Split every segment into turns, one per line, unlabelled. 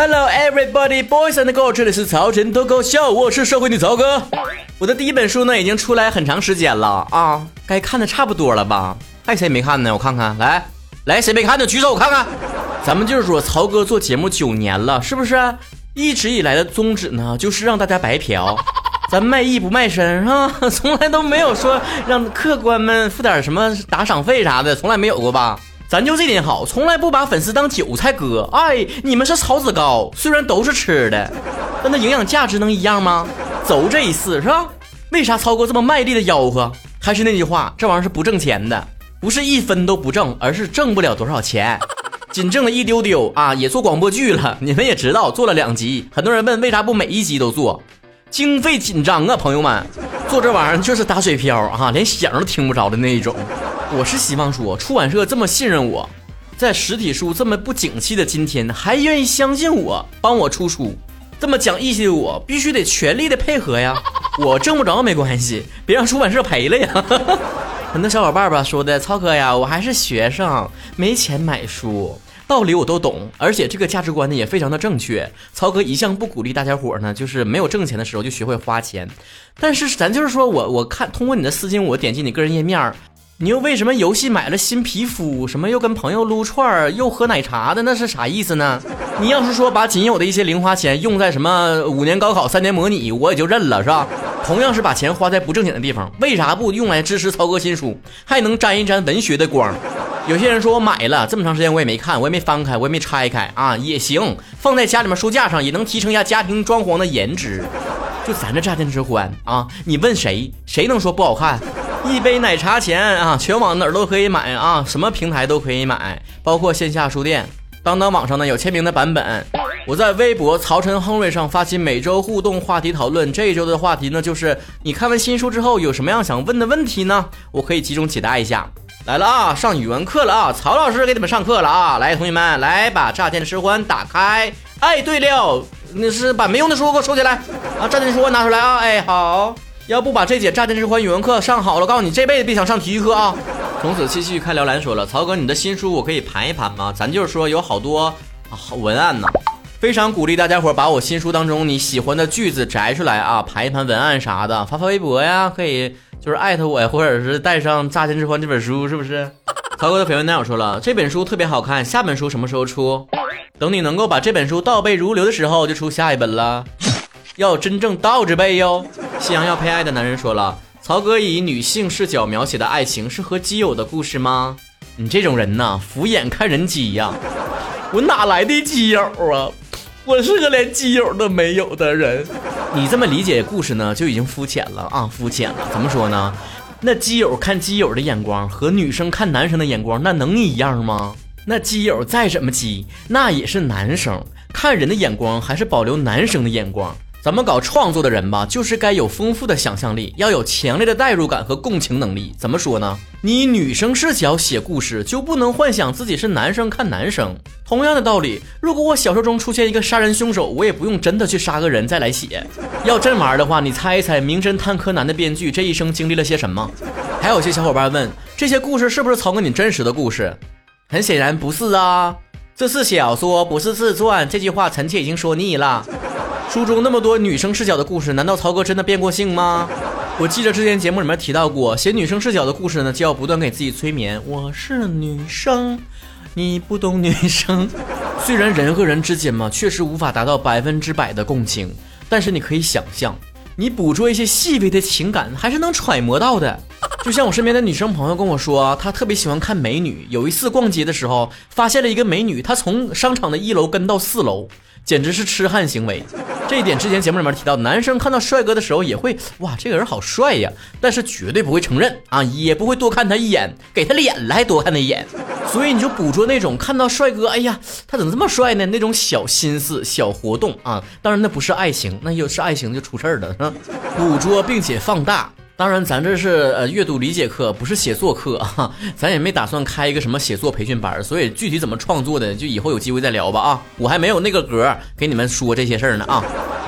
Hello everybody, boys and girls，这里是曹晨脱口秀，我是社会女曹哥。我的第一本书呢，已经出来很长时间了啊，该看的差不多了吧？还谁没看呢？我看看，来来，谁没看的举手，我看看。咱们就是说，曹哥做节目九年了，是不是？一直以来的宗旨呢，就是让大家白嫖。咱卖艺不卖身，是吧？从来都没有说让客官们付点什么打赏费啥的，从来没有过吧？咱就这点好，从来不把粉丝当韭菜割。哎，你们是草子糕，虽然都是吃的，但那营养价值能一样吗？走这一次是吧？为啥曹哥这么卖力的吆喝？还是那句话，这玩意儿是不挣钱的，不是一分都不挣，而是挣不了多少钱，仅挣了一丢丢啊！也做广播剧了，你们也知道，做了两集。很多人问为啥不每一集都做？经费紧张啊，朋友们，做这玩意儿就是打水漂啊，连响都听不着的那一种。我是希望说，出版社这么信任我，在实体书这么不景气的今天，还愿意相信我，帮我出书，这么讲义气的我，必须得全力的配合呀。我挣不着没关系，别让出版社赔了呀。很多小伙伴吧说的，曹哥呀，我还是学生，没钱买书。道理我都懂，而且这个价值观呢也非常的正确。曹哥一向不鼓励大家伙呢，就是没有挣钱的时候就学会花钱。但是咱就是说我我看通过你的私信，我点击你个人页面，你又为什么游戏买了新皮肤，什么又跟朋友撸串又喝奶茶的，那是啥意思呢？你要是说把仅有的一些零花钱用在什么五年高考三年模拟，我也就认了，是吧？同样是把钱花在不正经的地方，为啥不用来支持曹哥新书，还能沾一沾文学的光？有些人说我买了这么长时间我也没看，我也没翻开，我也没拆开啊，也行，放在家里面书架上也能提升一下家庭装潢的颜值。就咱这炸天之欢啊，你问谁，谁能说不好看？一杯奶茶钱啊，全网哪儿都可以买啊，什么平台都可以买，包括线下书店，当当网上呢有签名的版本。我在微博曹晨亨瑞上发起每周互动话题讨论，这一周的话题呢就是你看完新书之后有什么样想问的问题呢？我可以集中解答一下。来了啊，上语文课了啊！曹老师给你们上课了啊！来，同学们，来把炸天的吃欢打开。哎，对了，那是把没用的书给我收起来啊！炸天吃欢拿出来啊！哎，好，要不把这节炸天吃欢语文课上好了，告诉你这辈子别想上体育课啊！从此继续开聊兰说了，曹哥，你的新书我可以盘一盘吗？咱就是说有好多好文案呢，非常鼓励大家伙把我新书当中你喜欢的句子摘出来啊，盘一盘文案啥的，发发微博呀，可以。就是艾特我呀，或者是带上《乍见之欢》这本书，是不是？曹哥的绯闻男友说了，这本书特别好看，下本书什么时候出？等你能够把这本书倒背如流的时候，就出下一本了。要真正倒着背哟。夕阳要配爱的男人说了，曹哥以女性视角描写的爱情是和基友的故事吗？你这种人呐，俯眼看人机呀！我哪来的基友啊？我是个连基友都没有的人。你这么理解故事呢，就已经肤浅了啊，肤浅了。怎么说呢？那基友看基友的眼光和女生看男生的眼光，那能一样吗？那基友再怎么基，那也是男生，看人的眼光还是保留男生的眼光。咱们搞创作的人吧，就是该有丰富的想象力，要有强烈的代入感和共情能力。怎么说呢？你女生视角写故事，就不能幻想自己是男生看男生。同样的道理，如果我小说中出现一个杀人凶手，我也不用真的去杀个人再来写。要真玩的话，你猜一猜，《名侦探柯南》的编剧这一生经历了些什么？还有些小伙伴问，这些故事是不是曹哥你真实的故事？很显然不是啊，这是小说，不是自传。这句话臣妾已经说腻了。书中那么多女生视角的故事，难道曹哥真的变过性吗？我记得之前节目里面提到过，写女生视角的故事呢，就要不断给自己催眠。我是女生，你不懂女生。虽然人和人之间嘛，确实无法达到百分之百的共情，但是你可以想象，你捕捉一些细微的情感，还是能揣摩到的。就像我身边的女生朋友跟我说，她特别喜欢看美女。有一次逛街的时候，发现了一个美女，她从商场的一楼跟到四楼。简直是痴汉行为，这一点之前节目里面提到，男生看到帅哥的时候也会哇，这个人好帅呀，但是绝对不会承认啊，也不会多看他一眼，给他脸了还多看他一眼，所以你就捕捉那种看到帅哥，哎呀，他怎么这么帅呢？那种小心思、小活动啊，当然那不是爱情，那要是爱情就出事儿了，捕捉并且放大。当然，咱这是呃阅读理解课，不是写作课啊。咱也没打算开一个什么写作培训班，所以具体怎么创作的，就以后有机会再聊吧啊。我还没有那个格儿给你们说这些事儿呢啊。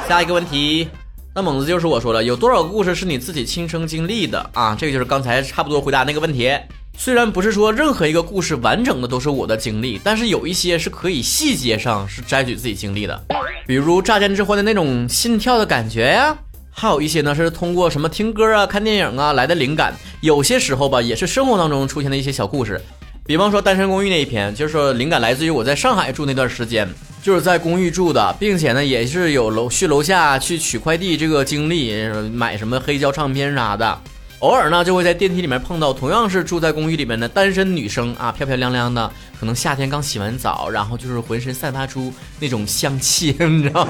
下一个问题，那猛子就是我说了，有多少故事是你自己亲身经历的啊？这个就是刚才差不多回答那个问题。虽然不是说任何一个故事完整的都是我的经历，但是有一些是可以细节上是摘取自己经历的，比如乍见之欢的那种心跳的感觉呀，还有一些呢是通过什么听歌啊、看电影啊来的灵感，有些时候吧也是生活当中出现的一些小故事。比方说《单身公寓》那一篇，就是说灵感来自于我在上海住那段时间，就是在公寓住的，并且呢也是有楼去楼下去取快递这个经历，买什么黑胶唱片啥的。偶尔呢，就会在电梯里面碰到同样是住在公寓里面的单身女生啊，漂漂亮亮的，可能夏天刚洗完澡，然后就是浑身散发出那种香气，你知道？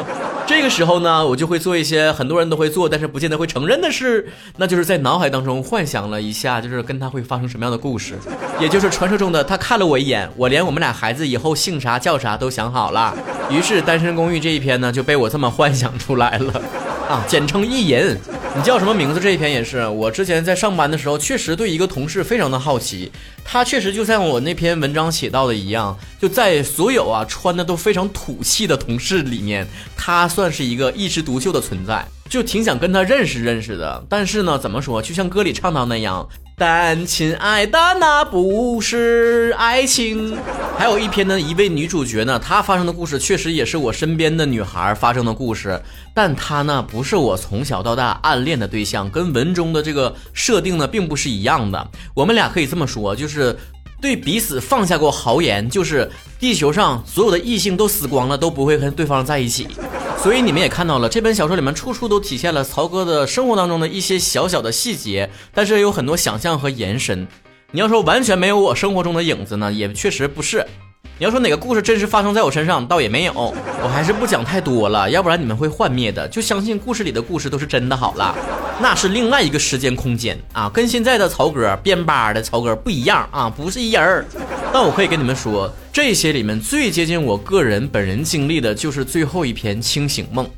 这个时候呢，我就会做一些很多人都会做，但是不见得会承认的事，那就是在脑海当中幻想了一下，就是跟他会发生什么样的故事，也就是传说中的他看了我一眼，我连我们俩孩子以后姓啥叫啥都想好了，于是单身公寓这一篇呢就被我这么幻想出来了。啊，简称意淫。你叫什么名字？这一篇也是我之前在上班的时候，确实对一个同事非常的好奇。他确实就像我那篇文章写到的一样，就在所有啊穿的都非常土气的同事里面，他算是一个一枝独秀的存在，就挺想跟他认识认识的。但是呢，怎么说？就像歌里唱到那样。但亲爱的，那不是爱情。还有一篇呢，一位女主角呢，她发生的故事确实也是我身边的女孩发生的故事，但她呢不是我从小到大暗恋的对象，跟文中的这个设定呢并不是一样的。我们俩可以这么说，就是。对彼此放下过豪言，就是地球上所有的异性都死光了，都不会跟对方在一起。所以你们也看到了，这本小说里面处处都体现了曹哥的生活当中的一些小小的细节，但是有很多想象和延伸。你要说完全没有我生活中的影子呢，也确实不是。你要说哪个故事真实发生在我身上，倒也没有。我还是不讲太多了，要不然你们会幻灭的。就相信故事里的故事都是真的好了，那是另外一个时间空间啊，跟现在的曹哥编吧的曹哥不一样啊，不是一人儿。但我可以跟你们说，这些里面最接近我个人本人经历的就是最后一篇清醒梦。